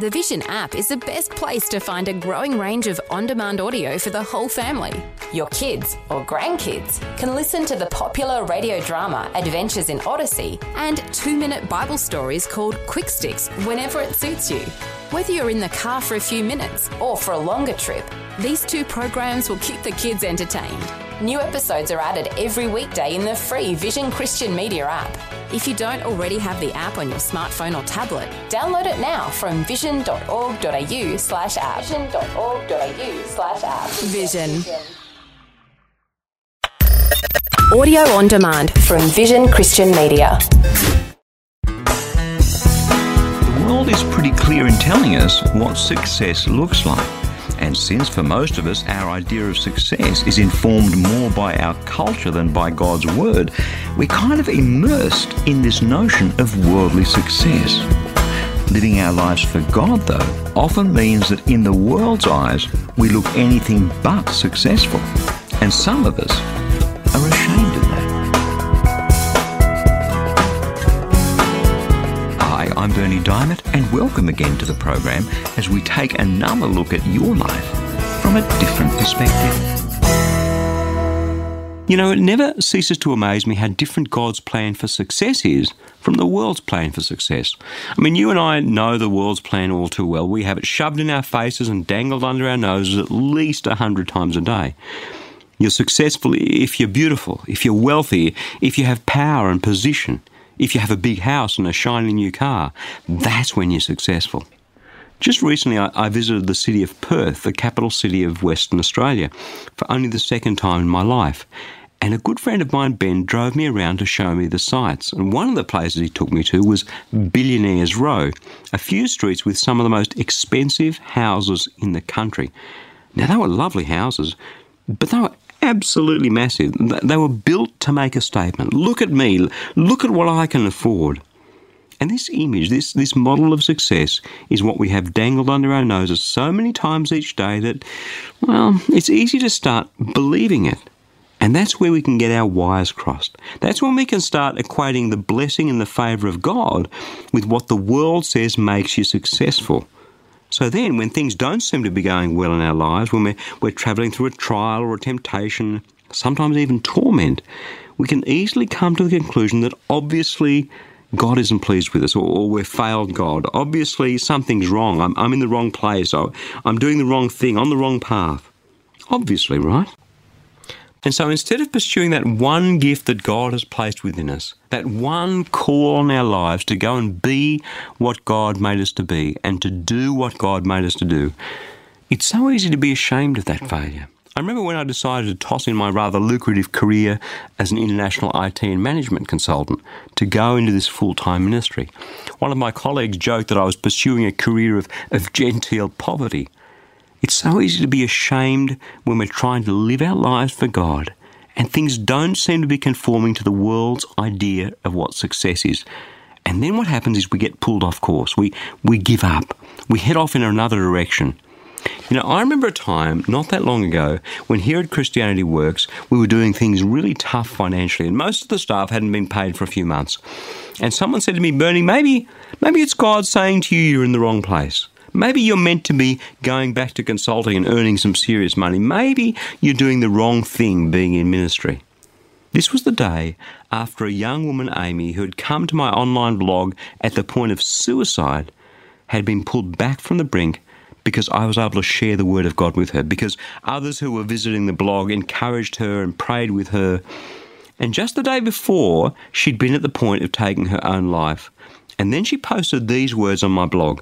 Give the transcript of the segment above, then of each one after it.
The Vision app is the best place to find a growing range of on demand audio for the whole family. Your kids or grandkids can listen to the popular radio drama Adventures in Odyssey and two minute Bible stories called Quick Sticks whenever it suits you. Whether you're in the car for a few minutes or for a longer trip, these two programs will keep the kids entertained. New episodes are added every weekday in the free Vision Christian Media app. If you don't already have the app on your smartphone or tablet, download it now from vision.org.au slash app. Vision.org.au slash app. Vision. Audio on demand from Vision Christian Media. World is pretty clear in telling us what success looks like. And since for most of us our idea of success is informed more by our culture than by God's Word, we're kind of immersed in this notion of worldly success. Living our lives for God, though, often means that in the world's eyes, we look anything but successful. And some of us I'm Bernie Dymet, and welcome again to the program as we take another look at your life from a different perspective. You know, it never ceases to amaze me how different God's plan for success is from the world's plan for success. I mean, you and I know the world's plan all too well. We have it shoved in our faces and dangled under our noses at least a hundred times a day. You're successful if you're beautiful, if you're wealthy, if you have power and position, if you have a big house and a shiny new car. That's when you're successful. Just recently, I, I, visited the city of Perth, the capital city of Western Australia, for only the second time in my life. And a good friend of mine, Ben, drove me around to show me the sights. And one of the places he took me to was Billionaires Row, a few streets with some of the most expensive houses in the country. Now, they were lovely houses, but they were absolutely massive. They were built to make a statement. Look at me, look at what I can afford. And this image, this, this model of success, is what we have dangled under our noses so many times each day that, well, it's easy to start believing it. And that's where we can get our wires crossed. That's when we can start equating the blessing and the favour of God with what the world says makes you successful. So then, when things don't seem to be going well in our lives, when we're, we're travelling through a trial or a temptation, sometimes even torment, we can easily come to the conclusion that obviously God isn't pleased with us, or, or we've failed God. Obviously, something's wrong. I'm, I'm in the wrong place. I'm doing the wrong thing, on the wrong path. Obviously, right? And so instead of pursuing that one gift that God has placed within us, that one call on our lives to go and be what God made us to be and to do what God made us to do, it's so easy to be ashamed of that failure. I remember when I decided to toss in my rather lucrative career as an international IT and management consultant to go into this full time ministry. One of my colleagues joked that I was pursuing a career of, of genteel poverty. It's so easy to be ashamed when we're trying to live our lives for God and things don't seem to be conforming to the world's idea of what success is. And then what happens is we get pulled off course. We, we give up. We head off in another direction. You know, I remember a time not that long ago when here at Christianity Works, we were doing things really tough financially, and most of the staff hadn't been paid for a few months. And someone said to me, Bernie, maybe, maybe it's God saying to you you're in the wrong place. Maybe you're meant to be going back to consulting and earning some serious money. Maybe you're doing the wrong thing being in ministry. This was the day after a young woman, Amy, who had come to my online blog at the point of suicide, had been pulled back from the brink because I was able to share the word of God with her, because others who were visiting the blog encouraged her and prayed with her. And just the day before, she'd been at the point of taking her own life. And then she posted these words on my blog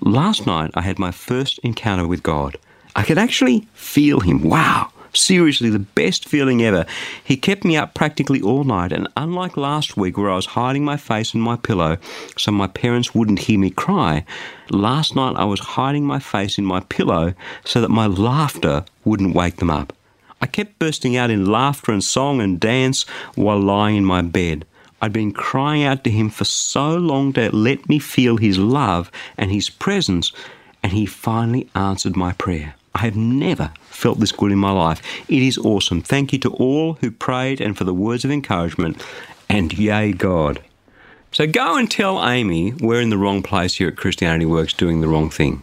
Last night, I had my first encounter with God. I could actually feel Him. Wow! Seriously, the best feeling ever. He kept me up practically all night, and unlike last week where I was hiding my face in my pillow so my parents wouldn't hear me cry, last night I was hiding my face in my pillow so that my laughter wouldn't wake them up. I kept bursting out in laughter and song and dance while lying in my bed. I'd been crying out to him for so long to let me feel his love and his presence, and he finally answered my prayer. I have never felt this good in my life. It is awesome. Thank you to all who prayed and for the words of encouragement. And yay, God. So go and tell Amy we're in the wrong place here at Christianity Works doing the wrong thing.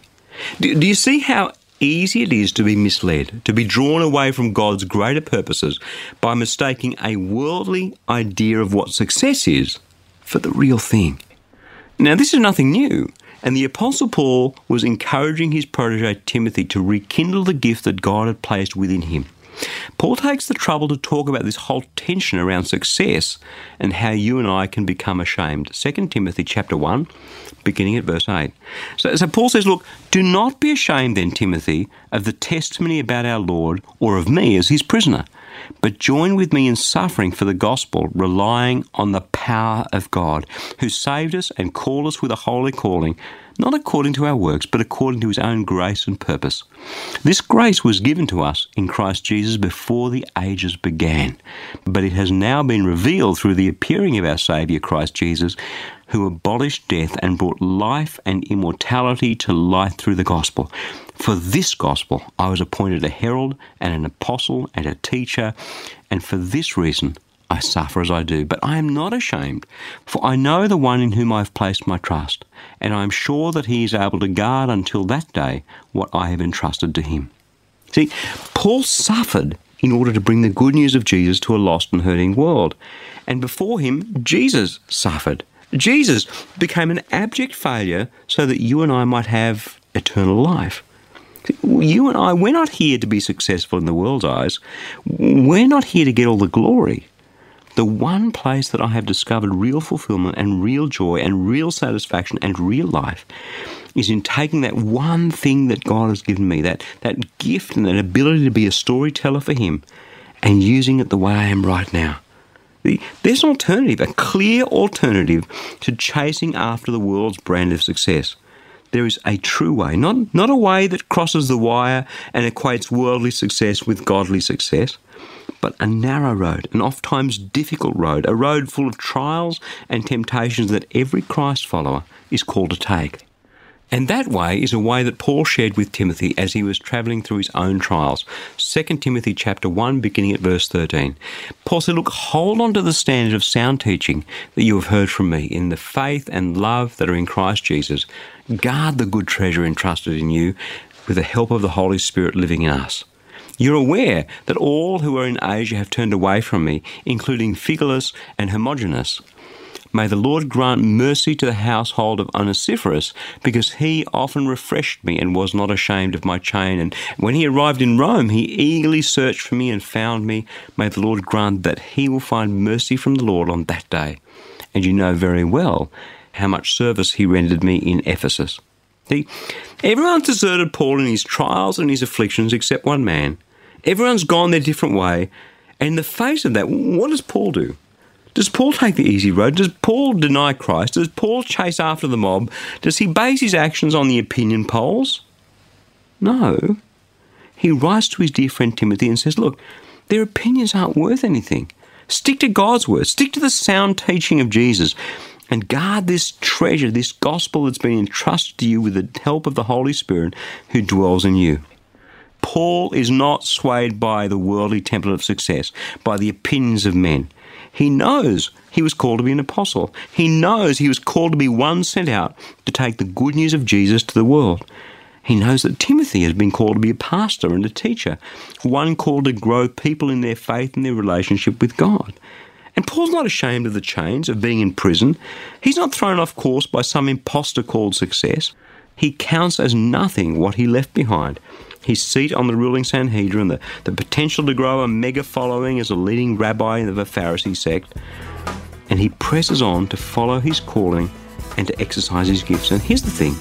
Do, do you see how easy it is to be misled, to be drawn away from God's greater purposes by mistaking a worldly idea of what success is for the real thing? Now, this is nothing new. And the Apostle Paul was encouraging his protege Timothy to rekindle the gift that God had placed within him. Paul takes the trouble to talk about this whole tension around success and how you and I can become ashamed. 2 Timothy chapter 1, beginning at verse 8. So, so Paul says, Look, do not be ashamed then, Timothy, of the testimony about our Lord or of me as his prisoner, but join with me in suffering for the gospel, relying on the power of God, who saved us and called us with a holy calling not according to our works, but according to his own grace and purpose. This grace was given to us in Christ Jesus before the ages began, but it has now been revealed through the appearing of our Saviour Christ Jesus, who abolished death and brought life and immortality to light through the gospel. For this gospel I was appointed a herald and an apostle and a teacher, and for this reason I suffer as I do, but I am not ashamed, for I know the one in whom I have placed my trust, and I am sure that he is able to guard until that day what I have entrusted to him. See, Paul suffered in order to bring the good news of Jesus to a lost and hurting world. And before him, Jesus suffered. Jesus became an abject failure so that you and I might have eternal life. You and I, we're not here to be successful in the world's eyes. We're not here to get all the glory. The one place that I have discovered real fulfillment and real joy and real satisfaction and real life is in taking that one thing that God has given me, that, that gift and that ability to be a storyteller for Him, and using it the way I am right now. There's an alternative, a clear alternative to chasing after the world's brand of success. There is a true way, not, not a way that crosses the wire and equates worldly success with godly success but a narrow road, an oft times difficult road, a road full of trials and temptations that every Christ follower is called to take. And that way is a way that Paul shared with Timothy as he was travelling through his own trials. 2 Timothy chapter 1 beginning at verse 13. Paul said, Look, hold on to the standard of sound teaching that you have heard from me in the faith and love that are in Christ Jesus. Guard the good treasure entrusted in you with the help of the Holy Spirit living in us. You're aware that all who are in Asia have turned away from me, including Phygelus and Hermogenes. May the Lord grant mercy to the household of Onesiphorus, because he often refreshed me and was not ashamed of my chain. And when he arrived in Rome, he eagerly searched for me and found me. May the Lord grant that he will find mercy from the Lord on that day. And you know very well how much service he rendered me in Ephesus. See, everyone deserted Paul in his trials and his afflictions except one man. Everyone's gone their different way. And in the face of that, what does Paul do? Does Paul take the easy road? Does Paul deny Christ? Does Paul chase after the mob? Does he base his actions on the opinion polls? No. He writes to his dear friend Timothy and says, Look, their opinions aren't worth anything. Stick to God's word, stick to the sound teaching of Jesus, and guard this treasure, this gospel that's been entrusted to you with the help of the Holy Spirit who dwells in you. Paul is not swayed by the worldly template of success, by the opinions of men. He knows he was called to be an apostle. He knows he was called to be one sent out to take the good news of Jesus to the world. He knows that Timothy has been called to be a pastor and a teacher, one called to grow people in their faith and their relationship with God. And Paul's not ashamed of the chains of being in prison. He's not thrown off course by some impostor called success. He counts as nothing what he left behind his seat on the ruling Sanhedrin, the, the potential to grow a mega following as a leading rabbi of a Pharisee sect. And he presses on to follow his calling and to exercise his gifts. And here's the thing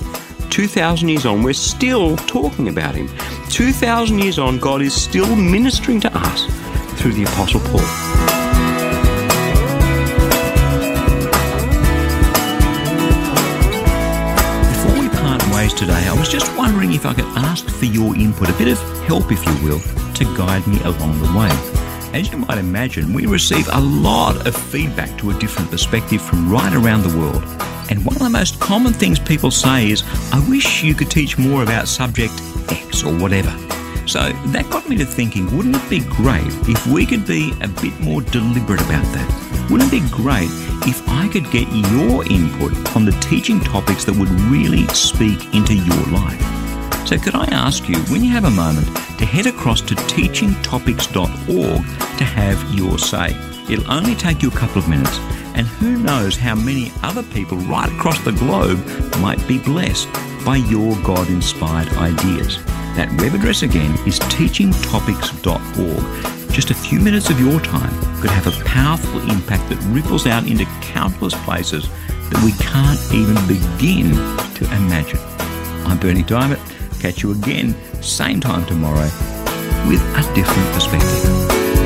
2,000 years on, we're still talking about him. 2,000 years on, God is still ministering to us through the Apostle Paul. Today, I was just wondering if I could ask for your input, a bit of help, if you will, to guide me along the way. As you might imagine, we receive a lot of feedback to a different perspective from right around the world. And one of the most common things people say is, I wish you could teach more about subject X or whatever. So that got me to thinking, wouldn't it be great if we could be a bit more deliberate about that? Wouldn't it be great if I could get your input on the teaching topics that would really speak into your life? So, could I ask you, when you have a moment, to head across to teachingtopics.org to have your say? It'll only take you a couple of minutes, and who knows how many other people right across the globe might be blessed by your God inspired ideas. That web address again is teachingtopics.org. Just a few minutes of your time could have a powerful impact that ripples out into countless places that we can't even begin to imagine. I'm Bernie Dymet. Catch you again, same time tomorrow, with a different perspective.